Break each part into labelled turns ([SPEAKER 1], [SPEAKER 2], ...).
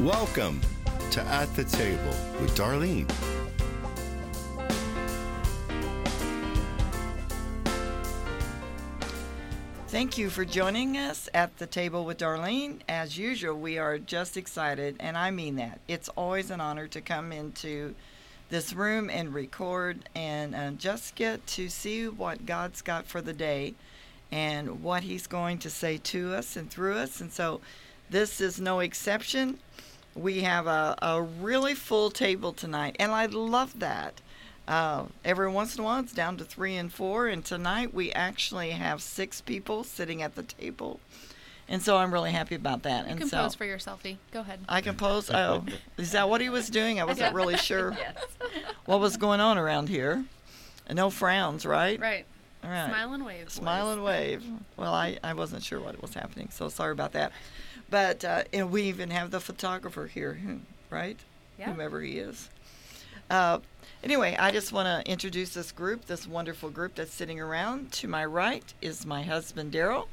[SPEAKER 1] Welcome to At the Table with Darlene.
[SPEAKER 2] Thank you for joining us at the table with Darlene. As usual, we are just excited, and I mean that. It's always an honor to come into this room and record and uh, just get to see what God's got for the day and what He's going to say to us and through us. And so this is no exception. We have a, a really full table tonight, and I love that. Uh, every once in a while, it's down to three and four, and tonight we actually have six people sitting at the table, and so I'm really happy about that.
[SPEAKER 3] You
[SPEAKER 2] and
[SPEAKER 3] can
[SPEAKER 2] so
[SPEAKER 3] pose for your selfie. Go ahead.
[SPEAKER 2] I can pose. Oh, is that what he was doing? I wasn't really sure
[SPEAKER 3] yes.
[SPEAKER 2] what was going on around here. No frowns, right?
[SPEAKER 3] Right.
[SPEAKER 2] All right.
[SPEAKER 3] Smile and wave.
[SPEAKER 2] Smile
[SPEAKER 3] boys.
[SPEAKER 2] and wave. Well, I, I wasn't sure what was happening, so sorry about that. But uh, and we even have the photographer here, right?
[SPEAKER 3] Yeah.
[SPEAKER 2] Whomever he is. Uh, anyway, I just want to introduce this group, this wonderful group that's sitting around. To my right is my husband, Daryl,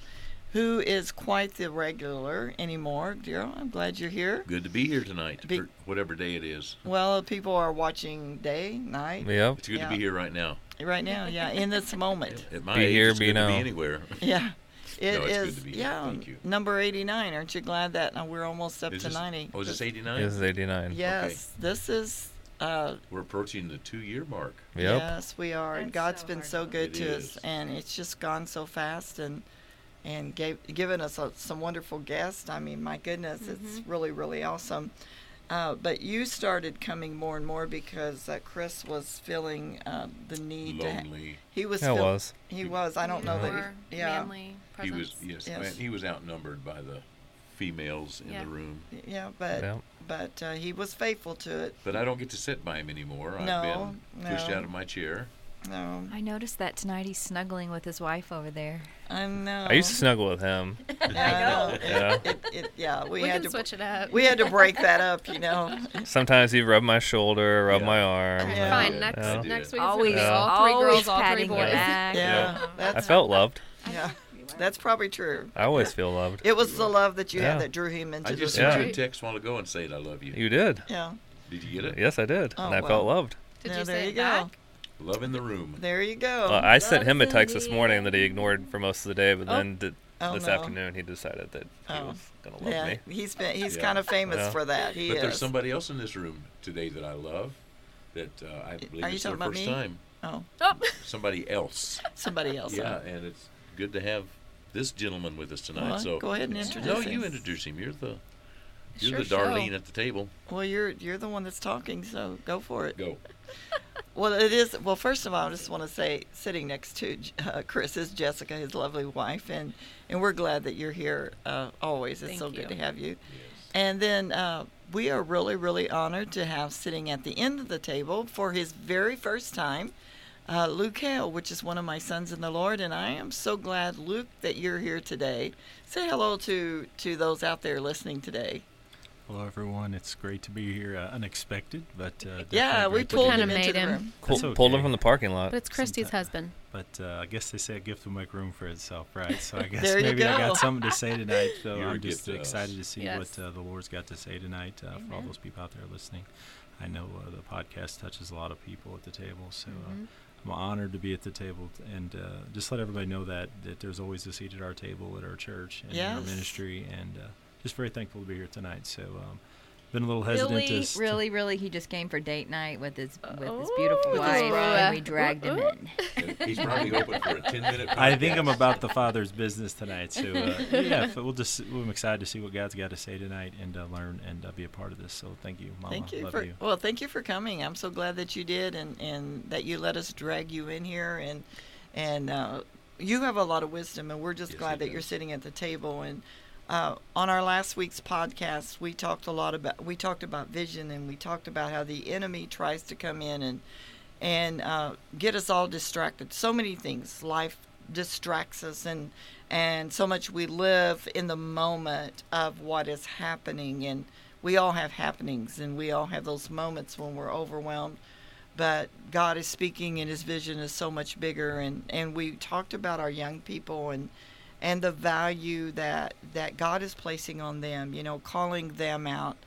[SPEAKER 2] who is quite the regular anymore. Daryl, I'm glad you're here.
[SPEAKER 4] Good to be here tonight,
[SPEAKER 2] Be-
[SPEAKER 4] whatever day it is.
[SPEAKER 2] Well, people are watching day, night,
[SPEAKER 5] Yeah.
[SPEAKER 4] It's good
[SPEAKER 2] Yeah.
[SPEAKER 4] to be here right now.
[SPEAKER 2] Right now. Yeah, in this moment.
[SPEAKER 4] At my
[SPEAKER 5] Be
[SPEAKER 4] age,
[SPEAKER 5] here, be now.
[SPEAKER 4] be anywhere.
[SPEAKER 2] Yeah. It
[SPEAKER 4] No, it's good
[SPEAKER 2] is,
[SPEAKER 4] to be here.
[SPEAKER 2] yeah,
[SPEAKER 4] Thank you.
[SPEAKER 2] number 89. Aren't you glad that uh, we're almost up
[SPEAKER 4] Is
[SPEAKER 2] to
[SPEAKER 4] this,
[SPEAKER 2] 90?
[SPEAKER 4] Oh, is this
[SPEAKER 2] This-
[SPEAKER 4] 89?
[SPEAKER 5] This is 89.
[SPEAKER 2] Yes, this is, uh,
[SPEAKER 4] We're approaching the two-year mark.
[SPEAKER 5] Yep.
[SPEAKER 2] yes, we are. and
[SPEAKER 3] That's
[SPEAKER 2] God's
[SPEAKER 3] so
[SPEAKER 2] been
[SPEAKER 3] hard
[SPEAKER 2] so good
[SPEAKER 4] It
[SPEAKER 2] to us, and it's just gone so fast and and gave, given us a, some wonderful guests. I mean, my goodness, it's
[SPEAKER 3] Mm-hmm.
[SPEAKER 2] really, really awesome. Uh, but you started coming more and more because uh, Chris was feeling uh, the need to. Ha-
[SPEAKER 4] Lonely.
[SPEAKER 2] he was.
[SPEAKER 5] Yeah, it
[SPEAKER 2] feel-
[SPEAKER 5] was.
[SPEAKER 2] He was. I don't know that. He, yeah.
[SPEAKER 3] manly
[SPEAKER 4] He was yes,
[SPEAKER 2] Yes.
[SPEAKER 4] man, he was outnumbered by the females in
[SPEAKER 3] Yeah.
[SPEAKER 4] the room.
[SPEAKER 2] Yeah, but
[SPEAKER 5] Yep.
[SPEAKER 2] but uh, he was faithful to it.
[SPEAKER 4] But I don't get to sit by him anymore. I've
[SPEAKER 2] No,
[SPEAKER 4] been pushed
[SPEAKER 2] no.
[SPEAKER 4] out of my chair.
[SPEAKER 2] No,
[SPEAKER 6] I noticed that tonight he's snuggling with his wife over there.
[SPEAKER 2] I know.
[SPEAKER 5] I used to snuggle with him.
[SPEAKER 2] I know.
[SPEAKER 5] Yeah.
[SPEAKER 2] It, it, it, yeah, we,
[SPEAKER 3] We,
[SPEAKER 2] had
[SPEAKER 3] can
[SPEAKER 2] to
[SPEAKER 3] switch it up.
[SPEAKER 2] we had to break that up, you know.
[SPEAKER 5] Sometimes he'd rub my shoulder, rub
[SPEAKER 4] Yeah.
[SPEAKER 5] my arm.
[SPEAKER 2] Yeah.
[SPEAKER 3] Fine. Next
[SPEAKER 5] you know,
[SPEAKER 4] did.
[SPEAKER 3] next week
[SPEAKER 6] Always,
[SPEAKER 3] it's
[SPEAKER 5] Yeah.
[SPEAKER 3] all three
[SPEAKER 6] always
[SPEAKER 3] girls, all three
[SPEAKER 6] patting your
[SPEAKER 3] boys.
[SPEAKER 6] back.
[SPEAKER 2] Yeah,
[SPEAKER 5] I
[SPEAKER 2] that's
[SPEAKER 5] felt loved.
[SPEAKER 2] yeah, that's probably true.
[SPEAKER 5] I always feel loved.
[SPEAKER 2] It was the love that you
[SPEAKER 5] Yeah.
[SPEAKER 2] had that drew him into
[SPEAKER 4] I just
[SPEAKER 2] this.
[SPEAKER 4] sent
[SPEAKER 5] Yeah.
[SPEAKER 4] you a text a while ago and said I love you.
[SPEAKER 5] You did.
[SPEAKER 2] Yeah.
[SPEAKER 4] Did you get it?
[SPEAKER 5] Yes, I did.
[SPEAKER 2] Oh,
[SPEAKER 5] and I
[SPEAKER 2] well.
[SPEAKER 5] felt loved.
[SPEAKER 3] Did
[SPEAKER 2] Now,
[SPEAKER 3] you
[SPEAKER 2] there
[SPEAKER 3] say
[SPEAKER 2] you
[SPEAKER 3] it
[SPEAKER 2] go.
[SPEAKER 3] back?
[SPEAKER 4] Love in the room.
[SPEAKER 2] There you go.
[SPEAKER 5] Well, I sent him a text this morning that he ignored for most of the day, but
[SPEAKER 3] Oh.
[SPEAKER 5] then did,
[SPEAKER 2] Oh,
[SPEAKER 5] this
[SPEAKER 2] no.
[SPEAKER 5] afternoon he decided that he
[SPEAKER 2] Oh.
[SPEAKER 5] was going to love
[SPEAKER 2] yeah,
[SPEAKER 5] me.
[SPEAKER 2] he's been he's
[SPEAKER 4] Yeah.
[SPEAKER 2] kind of famous
[SPEAKER 5] Yeah.
[SPEAKER 2] for that. He
[SPEAKER 4] but
[SPEAKER 2] is.
[SPEAKER 4] there's somebody else in this room today that I love. That uh, I believe
[SPEAKER 2] Are you
[SPEAKER 4] it's their first
[SPEAKER 2] me?
[SPEAKER 4] time.
[SPEAKER 2] oh,
[SPEAKER 3] Oh,
[SPEAKER 4] Somebody else.
[SPEAKER 2] somebody else.
[SPEAKER 4] Yeah, and it's good to have this gentleman with us tonight.
[SPEAKER 2] Well,
[SPEAKER 4] so
[SPEAKER 2] go ahead and
[SPEAKER 3] Yeah.
[SPEAKER 2] introduce
[SPEAKER 4] no,
[SPEAKER 2] him.
[SPEAKER 4] you introduce him. You're the you're
[SPEAKER 3] Sure
[SPEAKER 4] the
[SPEAKER 3] show.
[SPEAKER 4] Darlene at the table.
[SPEAKER 2] Well, you're you're the one that's talking, so go for it.
[SPEAKER 4] Go.
[SPEAKER 2] Well, it is. Well, first of all, I just want to say, sitting next to uh, Chris is Jessica, his lovely wife, and and we're glad that you're here. Uh, always, it's
[SPEAKER 3] Thank
[SPEAKER 2] so good to have you.
[SPEAKER 4] Yes.
[SPEAKER 2] And then uh, we are really, really honored to have sitting at the end of the table for his very first time, uh, Luke Hale, which is one of my sons in the Lord, and I am so glad, Luke, that you're here today. Say hello to to those out there listening today.
[SPEAKER 7] Hello, everyone. It's great to be here. Uh, unexpected, but uh,
[SPEAKER 2] Yeah, we pulled
[SPEAKER 3] Kinda
[SPEAKER 2] him into
[SPEAKER 3] made
[SPEAKER 2] the
[SPEAKER 3] him.
[SPEAKER 2] room.
[SPEAKER 5] Pull,
[SPEAKER 7] That's
[SPEAKER 5] Pulled him from the parking lot.
[SPEAKER 3] but it's Christy's
[SPEAKER 7] Sometime-
[SPEAKER 3] husband.
[SPEAKER 7] But uh, I guess they say a gift will make room for itself, right? So I guess
[SPEAKER 2] There you
[SPEAKER 7] maybe I got something to say tonight. So
[SPEAKER 4] You're a
[SPEAKER 7] I'm just
[SPEAKER 4] to us.
[SPEAKER 7] excited to see
[SPEAKER 3] Yes.
[SPEAKER 7] what uh, the Lord's got to say tonight uh, for all those people out there listening. I know uh, the podcast touches a lot of people at the table, so
[SPEAKER 3] Mhm.
[SPEAKER 7] uh, I'm honored to be at the table and uh, just let everybody know that that there's always a seat at our table at our church and in our ministry, and uh, just very thankful to be here tonight. So. Um, been a little hesitant
[SPEAKER 6] Really,
[SPEAKER 7] to, st-
[SPEAKER 6] really, really, he just came for date night with his with his
[SPEAKER 3] Oh.
[SPEAKER 6] beautiful
[SPEAKER 2] With
[SPEAKER 6] wife,
[SPEAKER 2] bride.
[SPEAKER 6] and we dragged him in.
[SPEAKER 4] He's probably open for a ten minute.
[SPEAKER 7] I think I'm about the Father's business tonight. So uh, yeah, f- we'll just I'm excited to see what God's got to say tonight and uh, learn and uh, be a part of this. So thank you, Mama.
[SPEAKER 2] Thank you
[SPEAKER 7] Love
[SPEAKER 2] for
[SPEAKER 7] you.
[SPEAKER 2] well, thank you for coming. I'm so glad that you did, and and that you let us drag you in here, and and uh, you have a lot of wisdom, and we're just
[SPEAKER 4] Yes,
[SPEAKER 2] glad
[SPEAKER 4] he
[SPEAKER 2] that you're sitting at the table. And uh, on our last week's podcast, we talked a lot about we talked about vision, and we talked about how the enemy tries to come in and and uh, get us all distracted. So many things, life distracts us, and and so much we live in the moment of what is happening, and we all have happenings, and we all have those moments when we're overwhelmed. But God is speaking, and His vision is so much bigger. And, and we talked about our young people and and the value that that God is placing on them. You know, calling them out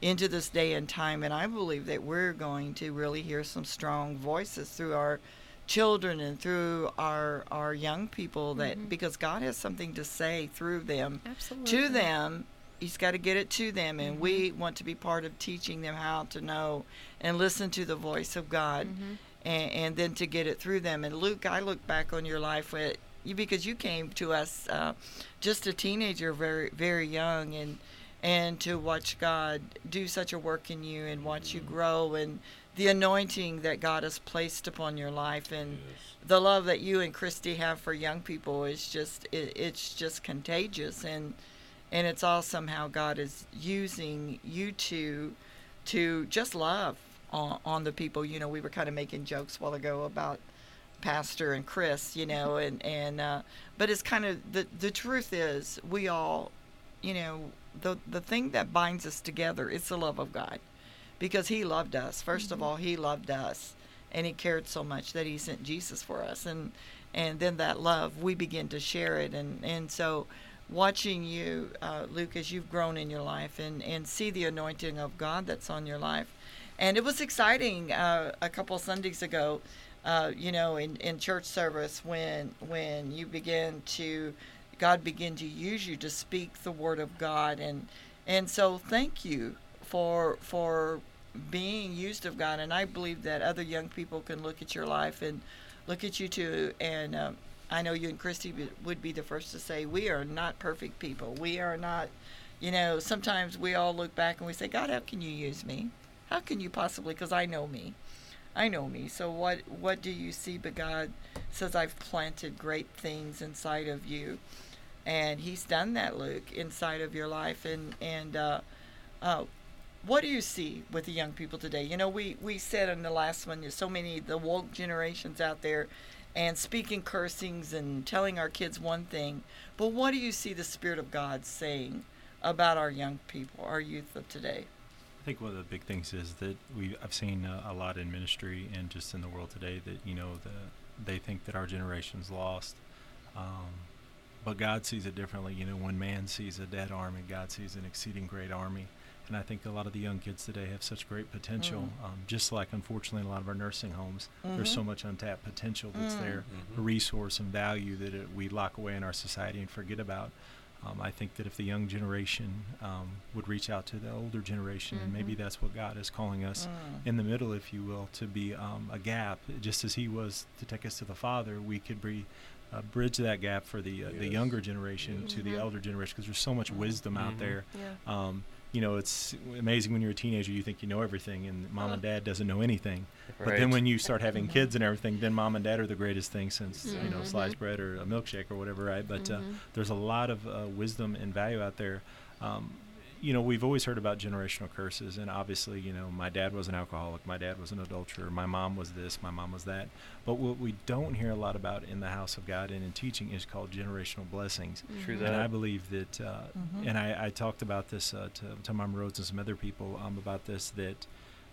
[SPEAKER 2] into this day and time. And I believe that we're going to really hear some strong voices through our children and through our our young people that
[SPEAKER 3] Mhm.
[SPEAKER 2] because God has something to say through them
[SPEAKER 3] Absolutely.
[SPEAKER 2] to them he's got to get it to them and we want to be part of teaching them how to know and listen to the voice of god
[SPEAKER 3] Mhm.
[SPEAKER 2] and, and then to get it through them and luke i look back on your life with you because you came to us uh, just a teenager very very young and and to watch god do such a work in you and watch you grow and the anointing that god has placed upon your life and
[SPEAKER 4] Yes.
[SPEAKER 2] the love that you and Christy have for young people is just it, it's just contagious and and it's awesome how God is using you two to just love on, on the people. You know, we were kind of making jokes a while ago about Pastor and Chris, you know, and and uh, but it's kind of the the truth is we all, you know, the the thing that binds us together is the love of God, because He loved us. 1st of all, He loved us, and He cared so much that He sent Jesus for us, and and then that love we begin to share it, and and so watching you, uh, Luke, as you've grown in your life, and and see the anointing of God that's on your life, and it was exciting uh, a couple Sundays ago uh, you know, in, in church service when when you begin to God begin to use you to speak the word of God. And and so thank you for for being used of God. And I believe that other young people can look at your life and look at you too. And um, I know you and Christy would be the first to say we are not perfect people. We are not you know sometimes we all look back and we say God how can you use me? How can you possibly because I know me I know me. So what what do you see? But God says I've planted great things inside of you, and He's done that, Luke, inside of your life. And and uh, uh, what do you see with the young people today? You know, we we said in the last one, there's so many the woke generations out there, and speaking cursings and telling our kids one thing. But what do you see the Spirit of God saying about our young people, our youth of today?
[SPEAKER 7] I think one of the big things is that we I've seen uh, a lot in ministry and just in the world today that you know the they think that our generation's lost, um, but God sees it differently. You know, when man sees a dead army, God sees an exceeding great army, and I think a lot of the young kids today have such great potential. Um, just like unfortunately in a lot of our nursing homes, there's so much untapped potential that's
[SPEAKER 2] Mm.
[SPEAKER 7] there, a resource and value that it, we lock away in our society and forget about. Um, I think that if the young generation um, would reach out to the older generation, and maybe that's what God is calling us
[SPEAKER 2] Mm.
[SPEAKER 7] in the middle, if you will, to be um, a gap, just as He was to take us to the Father, we could be. Uh, bridge that gap for the uh, the younger generation to the
[SPEAKER 3] Mhm.
[SPEAKER 7] elder generation because there's so much wisdom out
[SPEAKER 5] Mhm.
[SPEAKER 7] there.
[SPEAKER 3] Yeah.
[SPEAKER 7] You know, it's amazing when you're a teenager, you think you know everything, and mom and dad doesn't know anything. But then when you start having kids and everything, then mom and dad are the greatest thing since you know
[SPEAKER 3] Mhm.
[SPEAKER 7] sliced bread or a milkshake or whatever, right? But uh,
[SPEAKER 3] Mhm.
[SPEAKER 7] there's a lot of uh, wisdom and value out there. Um, you know, we've always heard about generational curses, and obviously, you know, my dad was an alcoholic, my dad was an adulterer, my mom was this, my mom was that. But what we don't hear a lot about in the house of God and in teaching is called generational blessings.
[SPEAKER 5] True that.
[SPEAKER 7] And I believe that, uh,
[SPEAKER 2] Mhm.
[SPEAKER 7] and I, I talked about this uh, to, to Mom Rhodes and some other people um, about this, that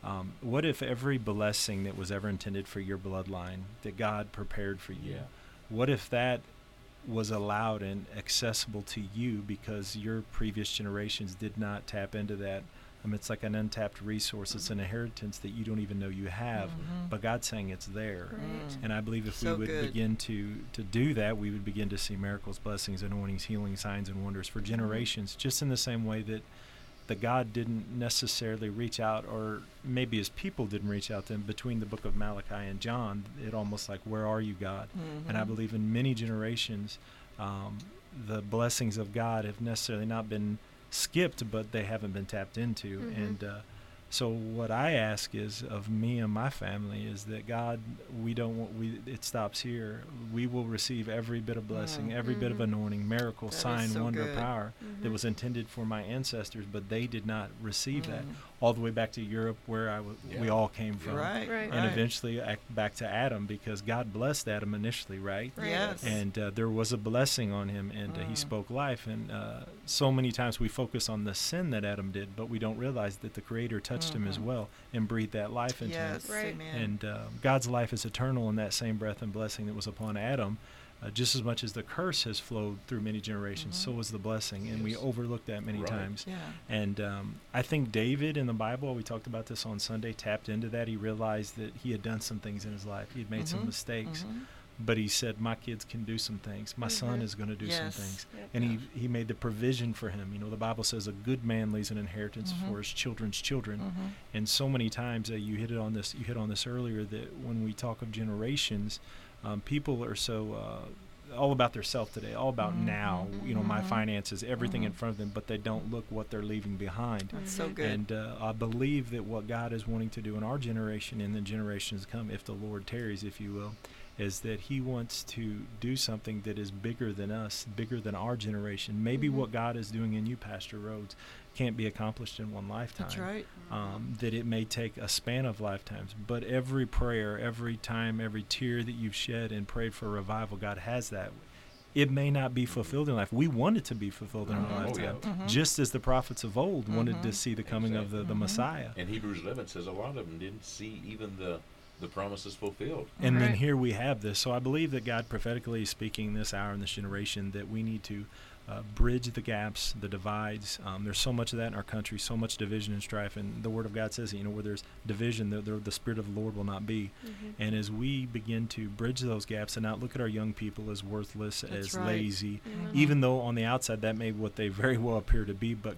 [SPEAKER 7] um, what if every blessing that was ever intended for your bloodline that God prepared for you,
[SPEAKER 4] Yeah.
[SPEAKER 7] what if that was allowed and accessible to you because your previous generations did not tap into that? I mean, it's like an untapped resource. It's an inheritance that you don't even know you have,
[SPEAKER 2] Mhm.
[SPEAKER 7] but God's saying it's there.
[SPEAKER 3] Right.
[SPEAKER 7] And I believe if
[SPEAKER 2] So
[SPEAKER 7] we would
[SPEAKER 2] good.
[SPEAKER 7] begin to to do that, we would begin to see miracles, blessings, anointings, healing, signs, and wonders for generations. Just in the same way that that God didn't necessarily reach out, or maybe His people didn't reach out to Him between the book of Malachi and John. It almost like, "Where are you, God?" And I
[SPEAKER 2] Mhm.
[SPEAKER 7] believe in many generations, um, the blessings of God have necessarily not been skipped, but they haven't been tapped into.
[SPEAKER 3] Mhm.
[SPEAKER 7] And uh, so, what I ask is of me and my family is that God, we don't want we. It stops here. We will receive every bit of blessing,
[SPEAKER 2] Mm.
[SPEAKER 7] every bit of
[SPEAKER 3] Mhm.
[SPEAKER 7] anointing, miracle,
[SPEAKER 2] That
[SPEAKER 7] sign,
[SPEAKER 2] so
[SPEAKER 7] wonder,
[SPEAKER 2] good.
[SPEAKER 7] power that
[SPEAKER 3] Mhm.
[SPEAKER 7] was intended for my ancestors, but they did not receive that. All the way back to Europe, where I w- we all came from
[SPEAKER 2] Right,
[SPEAKER 3] Right.
[SPEAKER 7] and
[SPEAKER 2] right.
[SPEAKER 7] eventually back to Adam because God blessed Adam initially, right?
[SPEAKER 3] Right.
[SPEAKER 2] Yes.
[SPEAKER 7] And uh, there was a blessing on him, and uh, he
[SPEAKER 2] Mm.
[SPEAKER 7] spoke life. And uh, so many times we focus on the sin that Adam did, but we don't realize that the Creator touched him as
[SPEAKER 2] Mhm.
[SPEAKER 7] well and breathed that life into
[SPEAKER 2] yes,
[SPEAKER 7] him.
[SPEAKER 3] Right.
[SPEAKER 2] amen.
[SPEAKER 7] And uh, God's life is eternal in that same breath and blessing that was upon Adam. Uh, just as much as the curse has flowed through many generations, so was the blessing, and we
[SPEAKER 4] Yes.
[SPEAKER 7] overlook that many
[SPEAKER 4] Right.
[SPEAKER 7] times.
[SPEAKER 2] Yeah.
[SPEAKER 7] And um, I think David in the Bible, we talked about this on Sunday, tapped into that. He realized that he had done some things in his life. He had made some
[SPEAKER 2] Mhm.
[SPEAKER 7] mistakes,
[SPEAKER 2] Mhm.
[SPEAKER 7] but he said, "My kids can do some things. My son
[SPEAKER 3] Mhm.
[SPEAKER 7] is going to do
[SPEAKER 2] Yes.
[SPEAKER 7] some things."
[SPEAKER 3] Yep.
[SPEAKER 7] And he he made the provision for him. You know, the Bible says a good man leaves an inheritance
[SPEAKER 2] Mhm.
[SPEAKER 7] for his children's children.
[SPEAKER 2] Mhm.
[SPEAKER 7] And so many times uh, you hit it on this. You hit on this earlier that when we talk of generations, um, people are so. Uh, all about their self today, all about
[SPEAKER 2] Mhm.
[SPEAKER 7] now, you know, my
[SPEAKER 2] Mhm.
[SPEAKER 7] finances, everything in
[SPEAKER 2] Mhm.
[SPEAKER 7] front of them, but they don't look what they're leaving behind.
[SPEAKER 2] That's so good.
[SPEAKER 7] And uh, I believe that what God is wanting to do in our generation and the generations to come, if the Lord tarries, if you will, is that He wants to do something that is bigger than us, bigger than our generation. Maybe
[SPEAKER 3] Mhm.
[SPEAKER 7] what God is doing in you, Pastor Rhodes, can't be accomplished in one lifetime.
[SPEAKER 2] That's right.
[SPEAKER 7] Um, that it may take a span of lifetimes, but every prayer, every time, every tear that you've shed and prayed for revival, God has that. It may not be fulfilled in life. We want it to be fulfilled in
[SPEAKER 2] Mhm.
[SPEAKER 7] our
[SPEAKER 4] Oh,
[SPEAKER 7] lifetime,
[SPEAKER 4] yeah.
[SPEAKER 2] Mhm.
[SPEAKER 7] just as the prophets of old wanted to
[SPEAKER 2] Mhm.
[SPEAKER 7] see the coming of the, the
[SPEAKER 2] Exactly. Mhm.
[SPEAKER 7] Messiah.
[SPEAKER 4] And Hebrews 11 says a lot of them didn't see even the, the promises fulfilled.
[SPEAKER 7] And then here we have this. So I believe that God prophetically is speaking this hour in this generation that we need to uh, bridge the gaps, the divides. Um, there's so much of that in our country, so much division and strife. And the Word of God says, you know, where there's division, the, the, the Spirit of the Lord will not be.
[SPEAKER 3] Mhm.
[SPEAKER 7] And as we begin to bridge those gaps and not look at our young people as worthless,
[SPEAKER 2] That's
[SPEAKER 7] as
[SPEAKER 2] right.
[SPEAKER 7] lazy,
[SPEAKER 3] Mhm.
[SPEAKER 7] even though on the outside that may be what they very well appear to be, but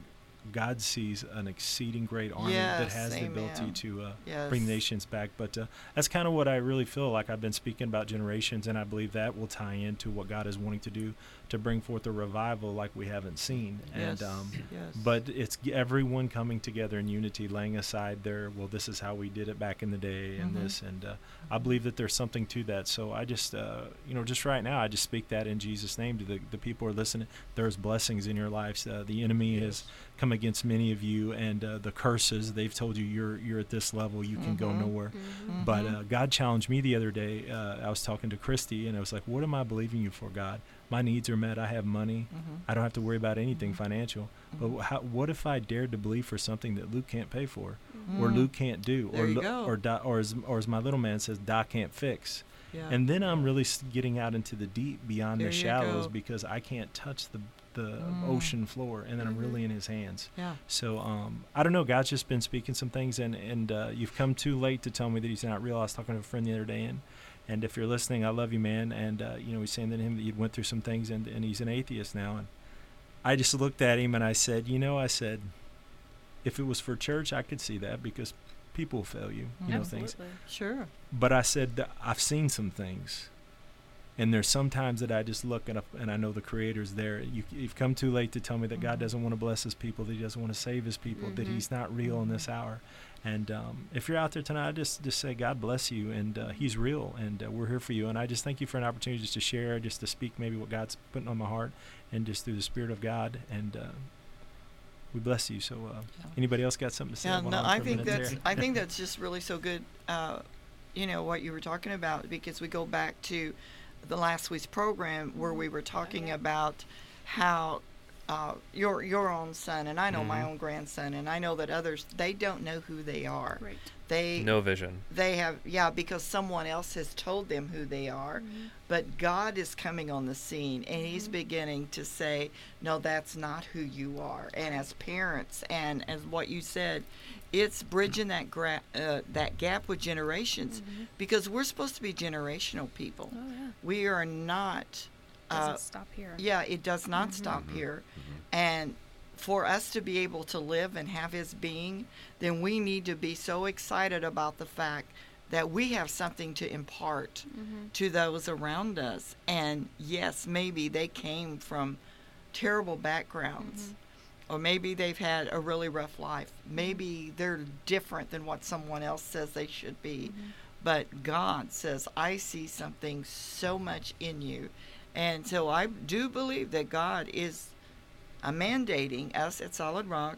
[SPEAKER 7] God sees an exceeding great army that
[SPEAKER 2] Yes,
[SPEAKER 7] has the ability to uh,
[SPEAKER 2] Yes.
[SPEAKER 7] bring nations back. But uh, that's kind of what I really feel like I've been speaking about generations, and I believe that will tie into what God is wanting to do to bring forth a revival like we haven't seen.
[SPEAKER 2] Yes.
[SPEAKER 7] And um,
[SPEAKER 2] yes.
[SPEAKER 7] but it's everyone coming together in unity, laying aside their well, this is how we did it back in the day, and
[SPEAKER 2] Mhm.
[SPEAKER 7] this, and uh, I believe that there's something to that. So I just, uh, you know, just right now, I just speak that in Jesus' name to the the people who are listening. There's blessings in your lives. Uh, the enemy has come against many of you, and uh, the curses they've told you you're you're at this level, you can go
[SPEAKER 2] Mhm.
[SPEAKER 7] nowhere.
[SPEAKER 3] Mhm.
[SPEAKER 7] But
[SPEAKER 2] Mhm.
[SPEAKER 7] uh, God challenged me the other day. Uh, I was talking to Christy, and I was like, "What am I believing you for, God? My needs are met. I have money.
[SPEAKER 2] Mhm.
[SPEAKER 7] I don't have to worry about anything
[SPEAKER 2] Mhm.
[SPEAKER 7] financial. But how, what if I dared to believe for something that Luke can't pay for, or. Luke can't do,
[SPEAKER 2] There
[SPEAKER 7] or
[SPEAKER 2] go.
[SPEAKER 7] or Di, or as or as my little man says, Doc can't fix."
[SPEAKER 2] Yeah.
[SPEAKER 7] And then I'm really getting out into the deep, beyond
[SPEAKER 2] There
[SPEAKER 7] the shallows, because I can't touch the the
[SPEAKER 2] Mm.
[SPEAKER 7] ocean floor, and then I'm
[SPEAKER 3] Mhm.
[SPEAKER 7] really in His hands.
[SPEAKER 2] yeah.
[SPEAKER 7] So um, I don't know. God's just been speaking some things, and and uh, you've come too late to tell me that He's not real. I was talking to a friend the other day, and and if you're listening, I love you, man. And uh, you know, he's saying that him that you went through some things, and and he's an atheist now. And I just looked at him and I said, you know, I said, if it was for church, I could see that because people fail you, you know, things.
[SPEAKER 2] Sure.
[SPEAKER 7] But I said that I've seen some things. And there's sometimes that I just look and, I- and I know the Creator's there. You, you've come too late to tell me that God
[SPEAKER 2] Mhm.
[SPEAKER 7] doesn't want to bless His people, that He doesn't want to save His people, that
[SPEAKER 3] Mhm.
[SPEAKER 7] He's not real in this hour. And um, if you're out there tonight, I just just say God bless you, and uh, He's real, and uh, we're here for you. And I just thank you for an opportunity just to share, just to speak maybe what God's putting on my heart, and just through the Spirit of God. And uh, we bless you. So, uh,
[SPEAKER 2] Yeah.
[SPEAKER 7] anybody else got something to say?
[SPEAKER 2] Yeah, no,
[SPEAKER 7] I'm
[SPEAKER 2] I
[SPEAKER 7] for a
[SPEAKER 2] think that's
[SPEAKER 7] there?
[SPEAKER 2] I think that's just really so good. Uh, you know what you were talking about because we go back to the last week's program where we were talking about how uh, your your own son and I know my
[SPEAKER 7] Mhm.
[SPEAKER 2] own grandson and I know that others they don't know who they are.
[SPEAKER 3] Right.
[SPEAKER 2] They
[SPEAKER 5] No vision.
[SPEAKER 2] they have yeah because someone else has told them who they are
[SPEAKER 3] Mhm.
[SPEAKER 2] but god is coming on the scene and he's
[SPEAKER 3] Mhm.
[SPEAKER 2] beginning to say no that's not who you are and as parents and as what you said it's bridging that gra- uh, that gap with generations
[SPEAKER 3] Mhm.
[SPEAKER 2] because we're supposed to be generational people
[SPEAKER 3] Oh yeah.
[SPEAKER 2] we are not
[SPEAKER 3] Doesn't
[SPEAKER 2] uh,
[SPEAKER 3] stop here.
[SPEAKER 2] yeah it does not
[SPEAKER 3] Mhm.
[SPEAKER 2] stop
[SPEAKER 4] Mhm.
[SPEAKER 2] here
[SPEAKER 4] Mhm.
[SPEAKER 2] and for us to be able to live and have his being, then we need to be so excited about the fact that we have something to impart
[SPEAKER 3] Mhm.
[SPEAKER 2] to those around us. And yes, maybe they came from terrible backgrounds.
[SPEAKER 3] Mhm.
[SPEAKER 2] Or maybe they've had a really rough life. Maybe they're different than what someone else says they should be. But God says, I see something so much in you. And so I do believe that God is uh, mandating us at Solid Rock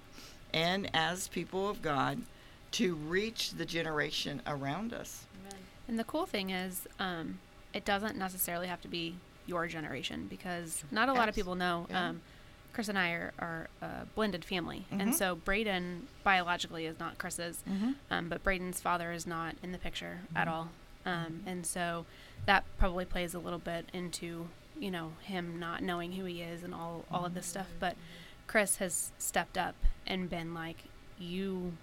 [SPEAKER 2] and as people of God to reach the generation around us.
[SPEAKER 3] And the cool thing is, um, it doesn't necessarily have to be your generation because not a lot of people know. Um, Chris and I are, are a blended family,
[SPEAKER 2] Mhm.
[SPEAKER 3] and so Braden biologically is not Chris's,
[SPEAKER 2] Mm-hmm.
[SPEAKER 3] um, but Braden's father is not in the picture at
[SPEAKER 2] Mhm.
[SPEAKER 3] all. Um, and so that probably plays a little bit into, you know, him not knowing who he is and all, all of this stuff. But Chris has stepped up and been like, you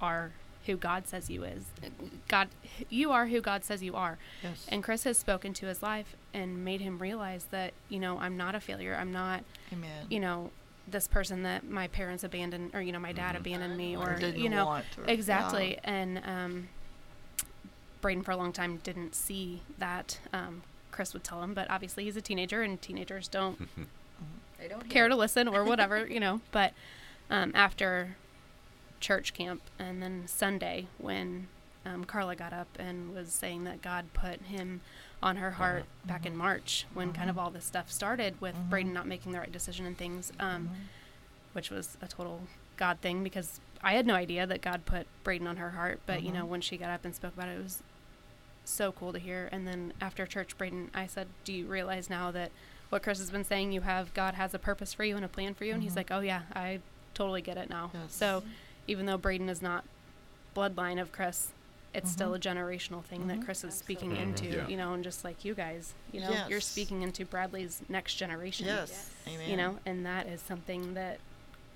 [SPEAKER 3] are who God says you is. God, you are who God says you are.
[SPEAKER 2] Yes.
[SPEAKER 3] And Chris has spoken to his life and made him realize that, you know, I'm not a failure. I'm not,
[SPEAKER 2] Amen.
[SPEAKER 3] you know, this person that my parents abandoned or, you know, my dad abandoned me or,
[SPEAKER 2] didn't
[SPEAKER 3] you know,
[SPEAKER 2] want or-
[SPEAKER 3] exactly. And, um, Braden for a long time didn't see that. Um, Chris would tell him, but obviously he's a teenager and teenagers don't
[SPEAKER 6] They don't
[SPEAKER 3] care to listen or whatever, you know. But um, after church camp and then Sunday, when um, Carla got up and was saying that God put him on her heart back in March, when kind of all this stuff started with Braden not making the right decision and things, um, which was a total God thing because I had no idea that God put Braden on her heart. But you know, when she got up and spoke about it, it was so cool to hear. And then after church, Braden, I said, "Do you realize now that what Chris has been saying? You have God has a purpose for you and a plan for you." And he's mm-hmm. like, "Oh yeah, I totally get it now."
[SPEAKER 2] Yes.
[SPEAKER 3] So even though Braden is not bloodline of Chris, it's still mm-hmm. a generational thing that mm-hmm. Chris is speaking into.
[SPEAKER 4] Yeah.
[SPEAKER 3] You know, and just like you guys, you know, you're speaking into Bradley's next generation.
[SPEAKER 2] Yes. Amen.
[SPEAKER 3] You know, and that is something that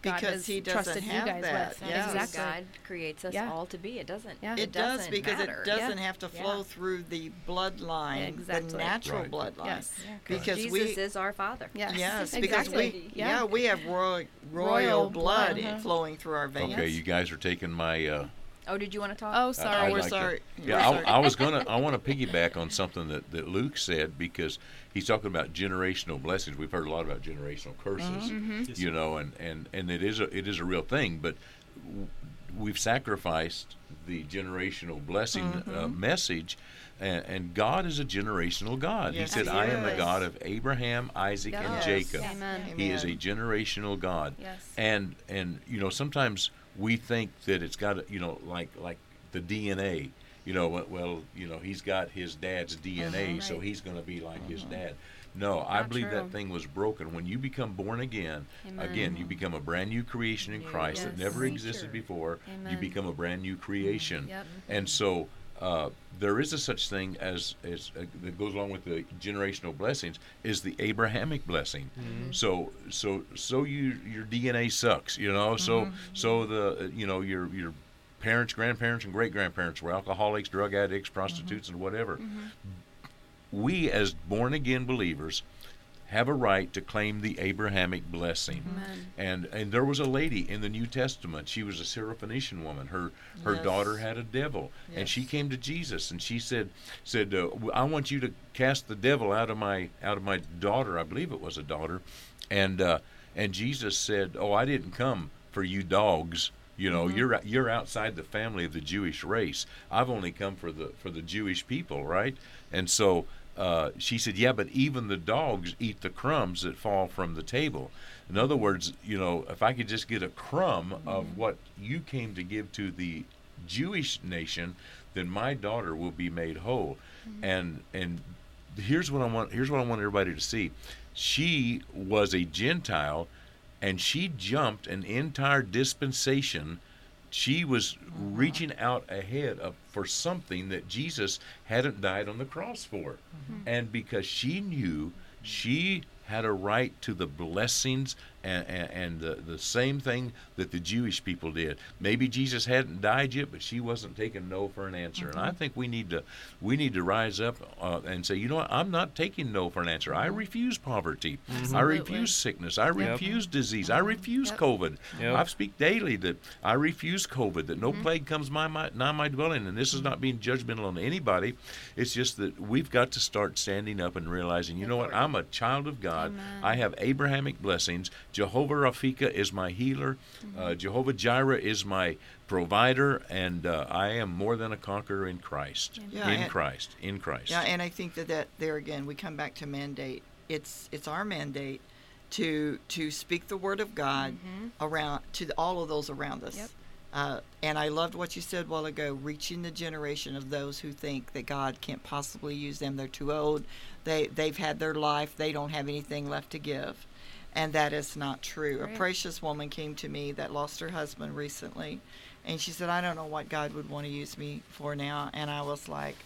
[SPEAKER 3] God
[SPEAKER 2] Because
[SPEAKER 3] has
[SPEAKER 2] he doesn't
[SPEAKER 3] trusted
[SPEAKER 2] have
[SPEAKER 3] you guys
[SPEAKER 2] that.
[SPEAKER 3] with.
[SPEAKER 2] Yes.
[SPEAKER 3] Exactly.
[SPEAKER 6] God creates us
[SPEAKER 3] Yeah.
[SPEAKER 6] all to be. It doesn't.
[SPEAKER 3] Yeah.
[SPEAKER 2] It does
[SPEAKER 6] doesn't
[SPEAKER 2] because
[SPEAKER 6] matter.
[SPEAKER 2] it doesn't
[SPEAKER 3] Yeah.
[SPEAKER 2] have to flow
[SPEAKER 6] Yeah.
[SPEAKER 2] through the bloodline,
[SPEAKER 3] Exactly.
[SPEAKER 2] the natural
[SPEAKER 4] Right.
[SPEAKER 2] bloodline.
[SPEAKER 3] Yes.
[SPEAKER 2] Because
[SPEAKER 6] Jesus
[SPEAKER 2] we
[SPEAKER 6] is our Father.
[SPEAKER 3] Yes.
[SPEAKER 2] yes, because we
[SPEAKER 3] exactly.
[SPEAKER 2] yeah. we have royal royal,
[SPEAKER 3] Royal
[SPEAKER 2] blood,
[SPEAKER 3] blood, uh-huh.
[SPEAKER 2] flowing through our veins.
[SPEAKER 4] Okay, you guys are taking my. Uh,
[SPEAKER 6] Oh, did you want to talk?
[SPEAKER 3] Oh,
[SPEAKER 2] Oh,
[SPEAKER 3] sorry.
[SPEAKER 4] I'd
[SPEAKER 2] we're
[SPEAKER 4] like to-
[SPEAKER 2] sorry.
[SPEAKER 4] yeah,
[SPEAKER 2] We're sorry.
[SPEAKER 4] I, I was gonna. I want to piggyback on something that, that Luke said because he's talking about generational blessings. We've heard a lot about generational curses,
[SPEAKER 3] Mm-hmm.
[SPEAKER 4] You know, and, and, and it is a it is a real thing. But we've sacrificed the generational blessing uh, message, and, and God is a generational God.
[SPEAKER 2] Yes,
[SPEAKER 4] he said,
[SPEAKER 2] he
[SPEAKER 4] "I am the. God of Abraham, Isaac, and
[SPEAKER 3] Yes.
[SPEAKER 4] Jacob."
[SPEAKER 3] Amen.
[SPEAKER 4] He is a generational God.
[SPEAKER 3] Yes.
[SPEAKER 4] And and you know sometimes we think that it's got you know like like the DNA. You know well- well you know he's got his dad's DNA, so
[SPEAKER 3] Right.
[SPEAKER 4] he's going to be like his dad. No, I believe
[SPEAKER 3] true.
[SPEAKER 4] that thing was broken when you become born again. Again, you become a brand new creation in Christ that never existed before. You
[SPEAKER 3] Amen. Mm-hmm.
[SPEAKER 4] become a brand new creation.
[SPEAKER 3] Yep.
[SPEAKER 4] And so uh, there is a such thing as as uh, that goes along with the generational blessings is the Abrahamic blessing. So so so you your DNA sucks, you know. So so the uh, you know your your parents, grandparents, and great grandparents were alcoholics, drug addicts, prostitutes, and whatever. We as born again believers have a right to claim the Abrahamic blessing.
[SPEAKER 3] Amen.
[SPEAKER 4] And and there was a lady in the New Testament. She was a Syrophoenician woman. Her her
[SPEAKER 2] Yes.
[SPEAKER 4] daughter had a devil, and she came to Jesus and she said said uh, I want you to cast the devil out of my out of my daughter. I believe it was a daughter, and uh, and Jesus said, "Oh, I didn't come for you dogs." You know, you're you're outside the family of the Jewish race. I've only come for the for the Jewish people, right? And so uh, she said, "Yeah, but even the dogs eat the crumbs that fall from the table." In other words, you know, if I could just get a crumb of what you came to give to the Jewish nation, then my daughter will be made whole. And and here's what I want. Here's what I want everybody to see. She was a Gentile, and she jumped an entire dispensation. She was reaching out ahead of for something that Jesus hadn't died on the cross for, mm-hmm. and because she knew she had a right to the blessings and, and, and the, the same thing that the Jewish people did. Maybe Jesus hadn't died yet, but she wasn't taking no for an answer. And I think we need to we need to rise up uh, and say, you know what, I'm not taking no for an answer. I refuse poverty. I refuse sickness. I refuse disease. I refuse
[SPEAKER 3] Yep.
[SPEAKER 4] COVID.
[SPEAKER 5] Yep.
[SPEAKER 4] I speak daily that I refuse COVID. That no plague comes my, my nigh my dwelling. And this is not being judgmental on anybody. It's just that we've got to start standing up and realizing, you know what, I'm a child of God.
[SPEAKER 3] Amen.
[SPEAKER 4] I have Abrahamic blessings. Jehovah Rafika is my healer. Uh, Jehovah Jireh is my provider, and uh, I am more than a conqueror in Christ.
[SPEAKER 2] Yeah,
[SPEAKER 4] in
[SPEAKER 2] and-
[SPEAKER 4] Christ. In Christ.
[SPEAKER 2] Yeah, and I think that, that there again we come back to mandate. It's it's our mandate to to speak the word of God around to all of those around us.
[SPEAKER 3] Yep.
[SPEAKER 2] Uh, and I loved what you said a while ago, reaching the generation of those who think that God can't possibly use them. They're too old. They they've had their life. They don't have anything left to give, and that is not true. A precious woman came to me that lost her husband recently, and she said, "I don't know what God would want to use me for now." And I was like,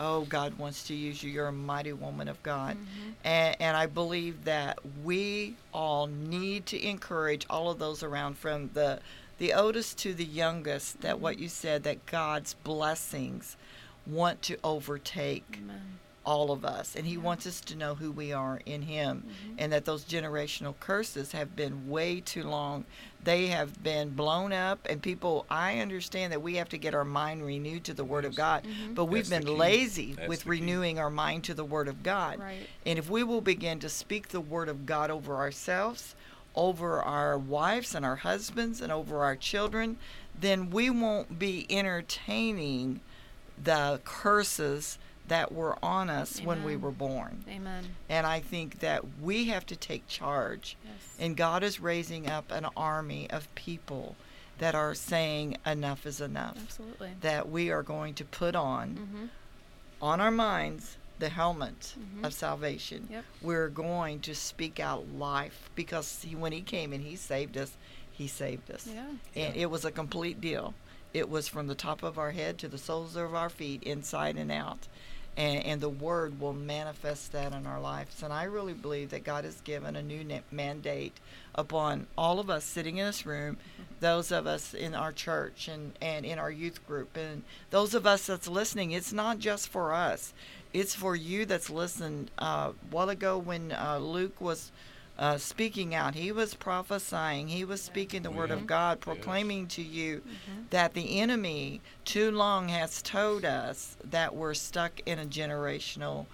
[SPEAKER 2] oh, God wants to use you. You're a mighty woman of God.
[SPEAKER 3] Mhm.
[SPEAKER 2] And, and I believe that we all need to encourage all of those around from the the oldest to the youngest that what you said that God's blessings want to overtake
[SPEAKER 3] Amen.
[SPEAKER 2] All of us and he
[SPEAKER 3] Yeah.
[SPEAKER 2] wants us to know who we are in him
[SPEAKER 3] Mhm.
[SPEAKER 2] and that those generational curses have been way too long they have been blown up and people i understand that we have to get our mind renewed to the word of
[SPEAKER 4] Yes.
[SPEAKER 2] god
[SPEAKER 3] Mhm.
[SPEAKER 2] but we've
[SPEAKER 4] That's the
[SPEAKER 2] been lazy
[SPEAKER 4] That's
[SPEAKER 2] with renewing our mind to the word of god
[SPEAKER 3] Right.
[SPEAKER 2] and if we will begin to speak the word of God over ourselves, over our wives and our husbands, and over our children, then we won't be entertaining the curses that were on us when we were born.
[SPEAKER 3] Amen.
[SPEAKER 2] And I think that we have to take charge.
[SPEAKER 3] Yes.
[SPEAKER 2] And God is raising up an army of people that are saying enough is enough.
[SPEAKER 3] Absolutely.
[SPEAKER 2] That we are going to put on
[SPEAKER 3] Mm-hmm.
[SPEAKER 2] on our minds the helmet
[SPEAKER 3] Mhm.
[SPEAKER 2] of salvation.
[SPEAKER 3] Yep.
[SPEAKER 2] We're going to speak out life because he, when he came and he saved us, he saved us.
[SPEAKER 3] Yeah.
[SPEAKER 2] And it was a complete deal. It was from the top of our head to the soles of our feet, inside and out. And, and the word will manifest that in our lives. And I really believe that God has given a new na- mandate upon all of us sitting in this room, those of us in our church and, and in our youth group, and those of us that's listening. It's not just for us, it's for you that's listened. Uh, a while ago, when uh, Luke was uh, speaking out, he was prophesying, he was speaking the word of
[SPEAKER 4] Yeah.
[SPEAKER 2] God,
[SPEAKER 4] Yes.
[SPEAKER 2] proclaiming to you
[SPEAKER 3] Mm-hmm.
[SPEAKER 2] that the enemy too long has told us that we're stuck in a generational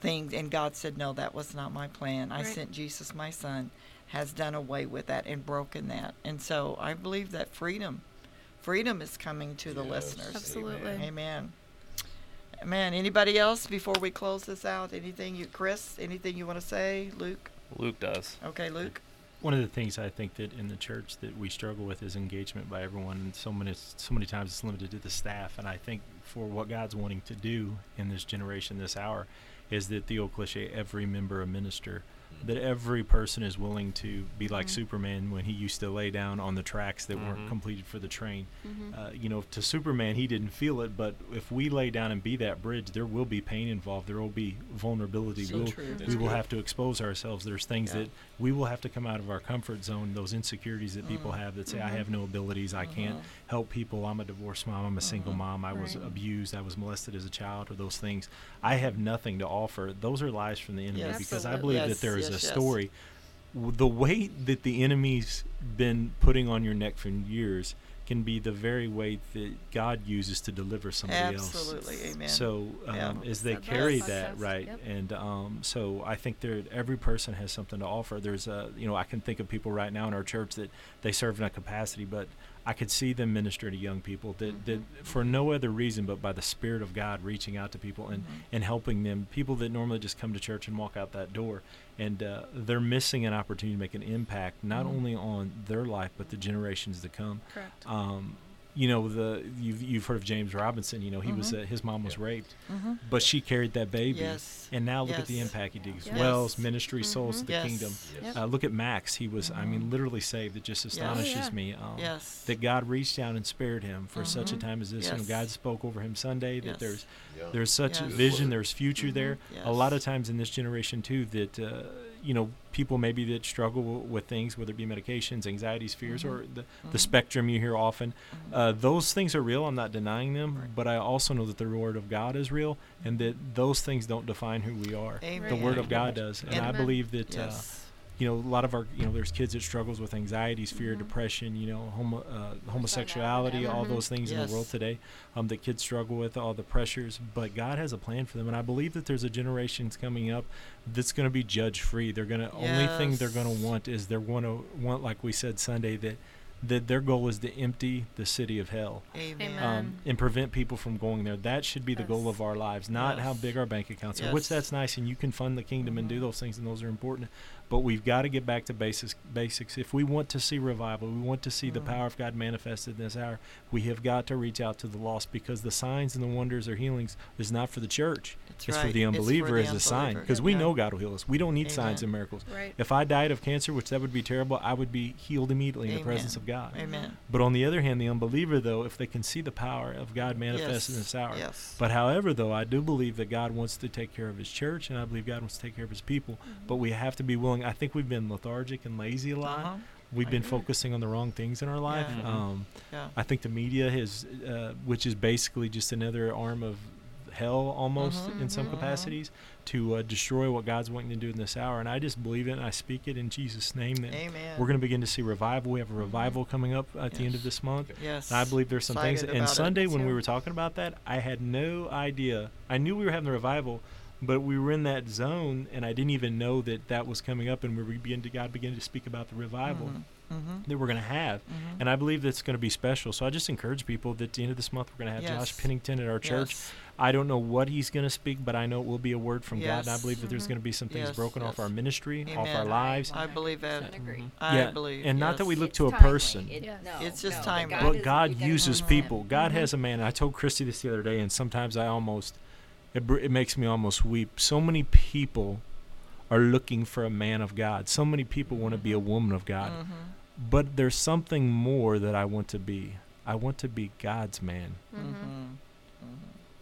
[SPEAKER 2] thing and God said no that was not my plan. I
[SPEAKER 3] Right.
[SPEAKER 2] sent Jesus my son has done away with that and broken that. And so I believe that freedom freedom is coming to the
[SPEAKER 4] Yes.
[SPEAKER 2] listeners.
[SPEAKER 3] Absolutely.
[SPEAKER 2] Amen. Man, anybody else before we close this out? Anything you Chris, anything you want to say? Luke?
[SPEAKER 5] Luke does.
[SPEAKER 2] Okay, Luke.
[SPEAKER 7] One of the things I think that in the church that we struggle with is engagement by everyone, and so many so many times it's limited to the staff. And I think for what God's wanting to do in this generation, this hour, is that the old cliche: every member a minister. That every person is willing to be like
[SPEAKER 3] Mhm.
[SPEAKER 7] Superman when he used to lay down on the tracks that weren't
[SPEAKER 5] Mhm.
[SPEAKER 7] completed for the train.
[SPEAKER 3] Mm-hmm.
[SPEAKER 7] Uh, you know, to Superman, he didn't feel it, but if we lay down and be that bridge, there will be pain involved. There will be vulnerability.
[SPEAKER 2] So
[SPEAKER 7] we'll,
[SPEAKER 2] true.
[SPEAKER 7] we will
[SPEAKER 2] good.
[SPEAKER 7] have to expose ourselves. There's things
[SPEAKER 2] Yeah.
[SPEAKER 7] that we will have to come out of our comfort zone, those insecurities that people
[SPEAKER 2] Mm.
[SPEAKER 7] have that say, I
[SPEAKER 3] Mhm.
[SPEAKER 7] have no abilities, I can't
[SPEAKER 2] Mhm.
[SPEAKER 7] help people, I'm a divorced mom, I'm a single mom, I was abused, I was molested as a child, or those things. I have nothing to offer. Those are lies from the enemy
[SPEAKER 2] Yes.
[SPEAKER 7] because I believe
[SPEAKER 2] Yes,
[SPEAKER 7] that there
[SPEAKER 2] yes,
[SPEAKER 7] a
[SPEAKER 2] yes.
[SPEAKER 7] story. The weight that the enemy's been putting on your neck for years can be the very weight that God uses to deliver somebody else.
[SPEAKER 2] Absolutely. Amen.
[SPEAKER 7] So um,
[SPEAKER 2] Yeah.
[SPEAKER 7] as they
[SPEAKER 3] that
[SPEAKER 7] carry that right,
[SPEAKER 3] yep.
[SPEAKER 7] and um, so I think there every person has something to offer. There's a you know I can think of people right now in our church that they serve in a capacity, but I could see them minister to young people that, that for no other reason but by the Spirit of God reaching out to people and,
[SPEAKER 2] Mhm.
[SPEAKER 7] and helping them. People that normally just come to church and walk out that door, and uh, they're missing an opportunity to make an impact not
[SPEAKER 2] Mhm.
[SPEAKER 7] only on their life but the generations to come
[SPEAKER 3] Correct.
[SPEAKER 7] um, you know the you've, you've heard of James Robison. You know he was
[SPEAKER 2] Mhm.
[SPEAKER 7] uh, his mom was
[SPEAKER 4] Yeah.
[SPEAKER 7] raped,
[SPEAKER 2] Mhm.
[SPEAKER 7] but she carried that baby,
[SPEAKER 2] Yes.
[SPEAKER 7] and now look at the impact he did.
[SPEAKER 3] Yes.
[SPEAKER 7] Wells ministry, souls
[SPEAKER 3] Mhm.
[SPEAKER 7] to the
[SPEAKER 2] yes.
[SPEAKER 7] kingdom.
[SPEAKER 4] Yes.
[SPEAKER 7] Uh, look at Max. He was, I mean,
[SPEAKER 2] Mhm.
[SPEAKER 7] literally saved. It just
[SPEAKER 2] Yes.
[SPEAKER 7] astonishes
[SPEAKER 3] Oh, yeah.
[SPEAKER 7] me. Um,
[SPEAKER 2] Yes.
[SPEAKER 7] That God reached down and spared him for such a
[SPEAKER 2] Mhm.
[SPEAKER 7] time as this. You know, God spoke over him Sunday that
[SPEAKER 2] Yes.
[SPEAKER 7] there's
[SPEAKER 4] Yeah.
[SPEAKER 7] there's such
[SPEAKER 2] Yes.
[SPEAKER 7] vision, there's future
[SPEAKER 2] Mhm.
[SPEAKER 7] there. A lot of times in this generation too, that uh, you know people maybe that struggle w- with things, whether it be medications, anxieties, fears,
[SPEAKER 2] Mhm.
[SPEAKER 7] or the,
[SPEAKER 2] Mhm.
[SPEAKER 7] the spectrum you hear often.
[SPEAKER 2] Mhm.
[SPEAKER 7] Uh, those things are real. I'm not denying them,
[SPEAKER 2] Right.
[SPEAKER 7] but I also know that the word of God is real, and that those things don't define who we are.
[SPEAKER 2] Amen.
[SPEAKER 7] The word of God does, and I believe that. Uh,
[SPEAKER 2] Yes.
[SPEAKER 7] You know, a lot of our, you know, there's kids that struggles with anxieties, fear,
[SPEAKER 2] Mhm.
[SPEAKER 7] depression, you know, homo, uh, homosexuality, all
[SPEAKER 3] Mhm.
[SPEAKER 7] those things in the world today um, that kids struggle with, all the pressures. But God has a plan for them, and I believe that there's a generations coming up that's going to be judge free. They're going to only thing they're going to want is they're going to want, like we said Sunday, that that their goal is to empty the city of hell
[SPEAKER 2] Amen.
[SPEAKER 3] Amen.
[SPEAKER 7] um, and prevent people from going there. That should be the goal of our lives, not how big our bank accounts are. Which that's nice, and you can fund the kingdom and do
[SPEAKER 2] Mhm.
[SPEAKER 7] those things, and those are important. But we've got to get back to basics. Basics. If we want to see revival, we want to see the
[SPEAKER 2] Mhm.
[SPEAKER 7] power of God manifested in this hour. We have got to reach out to the lost because the signs and the wonders or healings is not for the church.
[SPEAKER 2] It's
[SPEAKER 7] It's
[SPEAKER 2] right.
[SPEAKER 7] for the
[SPEAKER 2] It's for
[SPEAKER 7] unbeliever
[SPEAKER 2] the
[SPEAKER 7] as a sign
[SPEAKER 2] unbeliever.
[SPEAKER 7] because we know God will heal us. We don't need signs and miracles.
[SPEAKER 3] Right.
[SPEAKER 7] If I died of cancer, which that would be terrible, I would be healed immediately in the presence of God.
[SPEAKER 2] Amen.
[SPEAKER 7] But on the other hand, the unbeliever, though, if they can see the power of God manifested in this hour.
[SPEAKER 2] Yes.
[SPEAKER 7] But however, though, I do believe that God wants to take care of His church, and I believe God wants to take care of His people. But we have to be willing. I think we've been lethargic and lazy a lot.
[SPEAKER 2] Uh-huh.
[SPEAKER 7] We've
[SPEAKER 2] I
[SPEAKER 7] been
[SPEAKER 2] agree.
[SPEAKER 7] focusing on the wrong things in our life.
[SPEAKER 2] Yeah.
[SPEAKER 4] Mhm.
[SPEAKER 7] Um,
[SPEAKER 2] Yeah.
[SPEAKER 7] I think the media has, uh, which is basically just another arm of hell almost
[SPEAKER 2] Mhm,
[SPEAKER 7] in some
[SPEAKER 2] mhm.
[SPEAKER 7] capacities, to uh, destroy what God's wanting to do in this hour. And I just believe it, and I speak it in Jesus' name that
[SPEAKER 2] Amen.
[SPEAKER 7] we're going to begin to see revival. We have a revival coming up at the end of this month.
[SPEAKER 2] Yes.
[SPEAKER 7] And I believe there's some things. And
[SPEAKER 2] about it.
[SPEAKER 7] Sunday, when we were talking about that, I had no idea. I knew we were having the revival, but we were in that zone, and I didn't even know that that was coming up. And we began to God began to speak about the revival
[SPEAKER 2] Mhm. Mhm.
[SPEAKER 7] that we're going to have.
[SPEAKER 2] Mhm.
[SPEAKER 7] And I believe that's going to be special. So I just encourage people that at the end of this month, we're going to have
[SPEAKER 2] Yes.
[SPEAKER 7] Josh Pennington at our church.
[SPEAKER 2] Yes.
[SPEAKER 7] I don't know what he's going to speak, but I know it will be a word from God. And I believe that there's
[SPEAKER 3] Mhm.
[SPEAKER 7] going to be some things
[SPEAKER 2] Yes,
[SPEAKER 7] broken off our ministry, off our lives.
[SPEAKER 2] I believe that.
[SPEAKER 6] agree.
[SPEAKER 7] Mhm.
[SPEAKER 2] I
[SPEAKER 7] yeah,
[SPEAKER 2] believe,
[SPEAKER 7] and not that we look
[SPEAKER 6] It's
[SPEAKER 7] to a
[SPEAKER 6] timely.
[SPEAKER 7] person.
[SPEAKER 6] It-
[SPEAKER 3] Yes.
[SPEAKER 6] no,
[SPEAKER 2] It's just
[SPEAKER 6] no,
[SPEAKER 2] timely.
[SPEAKER 6] God
[SPEAKER 7] but God
[SPEAKER 6] you
[SPEAKER 7] uses people. God has a man. I told Christy this the other day, and sometimes I almost, it, br- it makes me almost weep. So many people are looking for a man of God. So many people want to be a woman of God.
[SPEAKER 2] Mhm.
[SPEAKER 7] But there's something more that I want to be. I want to be God's man.
[SPEAKER 3] Mm-hmm.
[SPEAKER 2] Mhm. Mhm.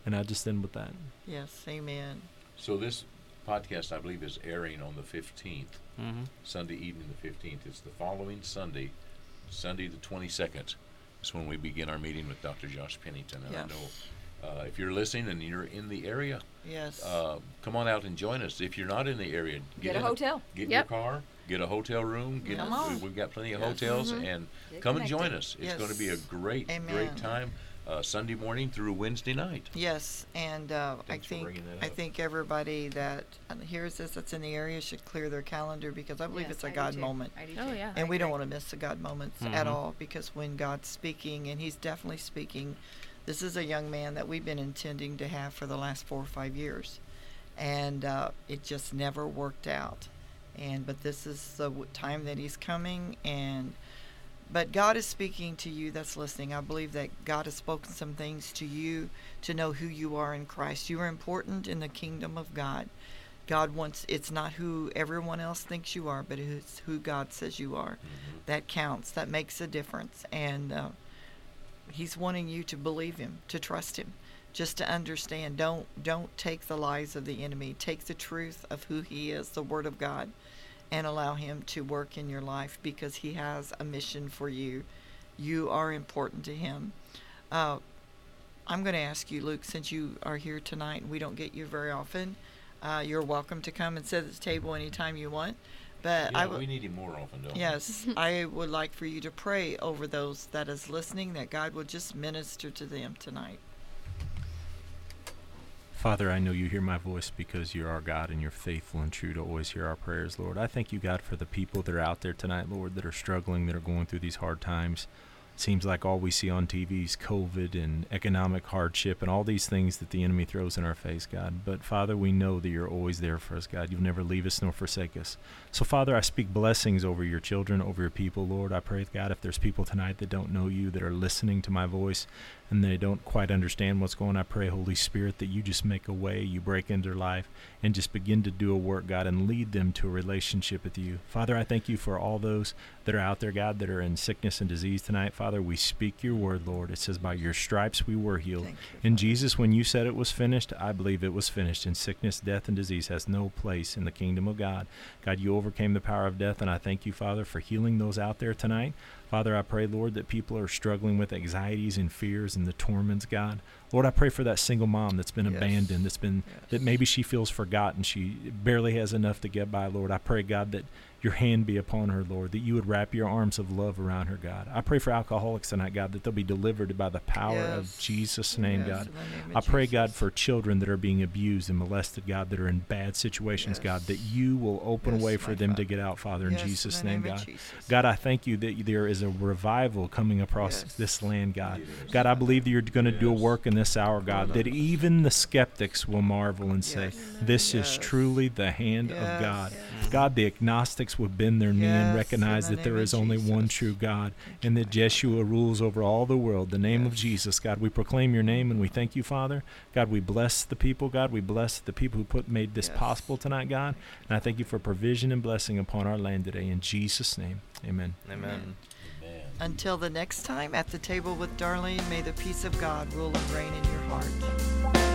[SPEAKER 7] And I just end with that.
[SPEAKER 2] Yes. Amen.
[SPEAKER 4] So this podcast, I believe, is airing on the 15th,
[SPEAKER 5] Mm-hmm.
[SPEAKER 4] Sunday evening, the 15th. It's the following Sunday, Sunday the 22nd. Is when we begin our meeting with Dr. Josh Pennington. And
[SPEAKER 2] Yes.
[SPEAKER 4] I know uh, if you're listening and you're in the area,
[SPEAKER 2] Yes.
[SPEAKER 4] uh, come on out and join us. If you're not in the area,
[SPEAKER 6] Get a
[SPEAKER 4] in
[SPEAKER 6] hotel.
[SPEAKER 4] Get
[SPEAKER 3] Yep.
[SPEAKER 4] your car, get a hotel room. Get,
[SPEAKER 2] Come
[SPEAKER 4] we-
[SPEAKER 2] on.
[SPEAKER 4] We've got plenty of
[SPEAKER 2] Yes.
[SPEAKER 4] hotels,
[SPEAKER 3] Mhm.
[SPEAKER 4] and
[SPEAKER 6] Get
[SPEAKER 4] come and join
[SPEAKER 6] connected.
[SPEAKER 4] us. It's going to be a great,
[SPEAKER 2] Amen.
[SPEAKER 4] great time. Uh, Sunday morning through Wednesday night.
[SPEAKER 2] Yes, and uh, I think I think everybody that uh, hears this that's in the area should clear their calendar because I believe
[SPEAKER 6] Yes,
[SPEAKER 2] it's a
[SPEAKER 6] I
[SPEAKER 2] God moment.
[SPEAKER 3] Oh,
[SPEAKER 6] too.
[SPEAKER 3] yeah.
[SPEAKER 6] I
[SPEAKER 2] And we don't want to miss the God moments at
[SPEAKER 5] Mhm.
[SPEAKER 2] all because when God's speaking, and He's definitely speaking, this is a young man that we've been intending to have for the last four or five years, and uh, it just never worked out. And but this is the time that He's coming, and but God is speaking to you that's listening. I believe that God has spoken some things to you to know who you are in Christ. You are important in the kingdom of God. God wants it's not who everyone else thinks you are, but it's who God says you are. That counts. That makes a difference. And uh, He's wanting you to believe Him, to trust Him, just to understand. Don't don't take the lies of the enemy. Take the truth of who He is, the Word of God, and allow Him to work in your life because He has a mission for you. You are important to Him. Uh, I'm going to ask you, Luke, since you are here tonight and we don't get you very often, uh, you're welcome to come and sit at the table anytime you want. But
[SPEAKER 4] Yeah,
[SPEAKER 2] I would.
[SPEAKER 4] we need him more often, don't we?
[SPEAKER 2] Yes, I would like for you to pray over those that is listening that God will just minister to them tonight.
[SPEAKER 7] Father, I know you hear my voice because you're our God and you're faithful and true to always hear our prayers, Lord. I thank you, God, for the people that are out there tonight, Lord, that are struggling, that are going through these hard times. Seems like all we see on TV is COVID and economic hardship and all these things that the enemy throws in our face, God. But Father, we know that you're always there for us, God. You'll never leave us nor forsake us. So, Father, I speak blessings over your children, over your people, Lord. I pray, God, if there's people tonight that don't know you, that are listening to my voice, and they don't quite understand what's going on, I pray, Holy Spirit, that you just make a way, you break into their life, and just begin to do a work, God, and lead them to a relationship with you. Father, I thank you for all those that are out there, God, that are in sickness and disease tonight. Father, we speak your word, Lord. It says, By your stripes we were healed.
[SPEAKER 2] You.
[SPEAKER 7] And Jesus, when you said it was finished, I believe it was finished. And sickness, death, and disease has no place in the kingdom of God. God, you overcame the power of death, and I thank you, Father, for healing those out there tonight. Father, I pray, Lord, that people are struggling with anxieties and fears and the torments, God. Lord, I pray for that single mom that's been
[SPEAKER 2] Yes.
[SPEAKER 7] abandoned, that's been that maybe she feels forgotten, she barely has enough to get by, Lord. I pray, God, that your hand be upon her, Lord, that you would wrap your arms of love around her, God. I pray for alcoholics tonight, God, that they'll be delivered by the power of Jesus' name,
[SPEAKER 2] Yes,
[SPEAKER 7] God.
[SPEAKER 2] name
[SPEAKER 7] I pray, God, for children that are being abused and molested, God, that are in bad situations, God, that you will open a way for
[SPEAKER 2] my
[SPEAKER 7] them to get out, Father, in
[SPEAKER 2] Yes, in
[SPEAKER 7] Jesus' name,
[SPEAKER 2] name
[SPEAKER 7] God.
[SPEAKER 2] Jesus.
[SPEAKER 7] God, I thank you that there is a revival coming across
[SPEAKER 2] Yes.
[SPEAKER 7] this land, God. God, I believe that you're going to do a work in this hour, God, that even the skeptics will marvel and say,
[SPEAKER 2] Yes.
[SPEAKER 7] This is truly the hand
[SPEAKER 2] Yes.
[SPEAKER 7] of God. God, the agnostics will bend their knee
[SPEAKER 2] Yes,
[SPEAKER 7] and recognize
[SPEAKER 2] the
[SPEAKER 7] that there is
[SPEAKER 2] name
[SPEAKER 7] is
[SPEAKER 2] of
[SPEAKER 7] only one true God and that Yeshua rules over all the world. The name of Jesus, God, we proclaim your name and we thank you, Father. God, we bless the people, God. We bless the people who put made this
[SPEAKER 2] Yes.
[SPEAKER 7] possible tonight, God. And I thank you for provision and blessing upon our land today. In Jesus' name, amen. amen.
[SPEAKER 5] Amen.
[SPEAKER 2] Until the next time at the table with Darlene, may the peace of God rule and reign in your heart.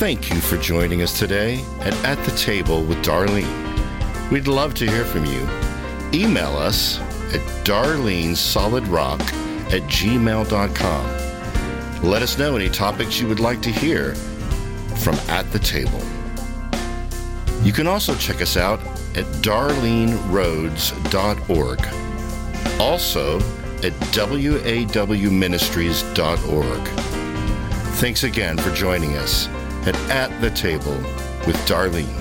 [SPEAKER 1] Thank you for joining us today at At the Table with Darlene. We'd love to hear from you. Email us at darlenesolidrock at gmail.com. Let us know any topics you would like to hear from At the Table. You can also check us out at darleneroads.org. Also at wawministries.org. Thanks again for joining us at At the Table with Darlene.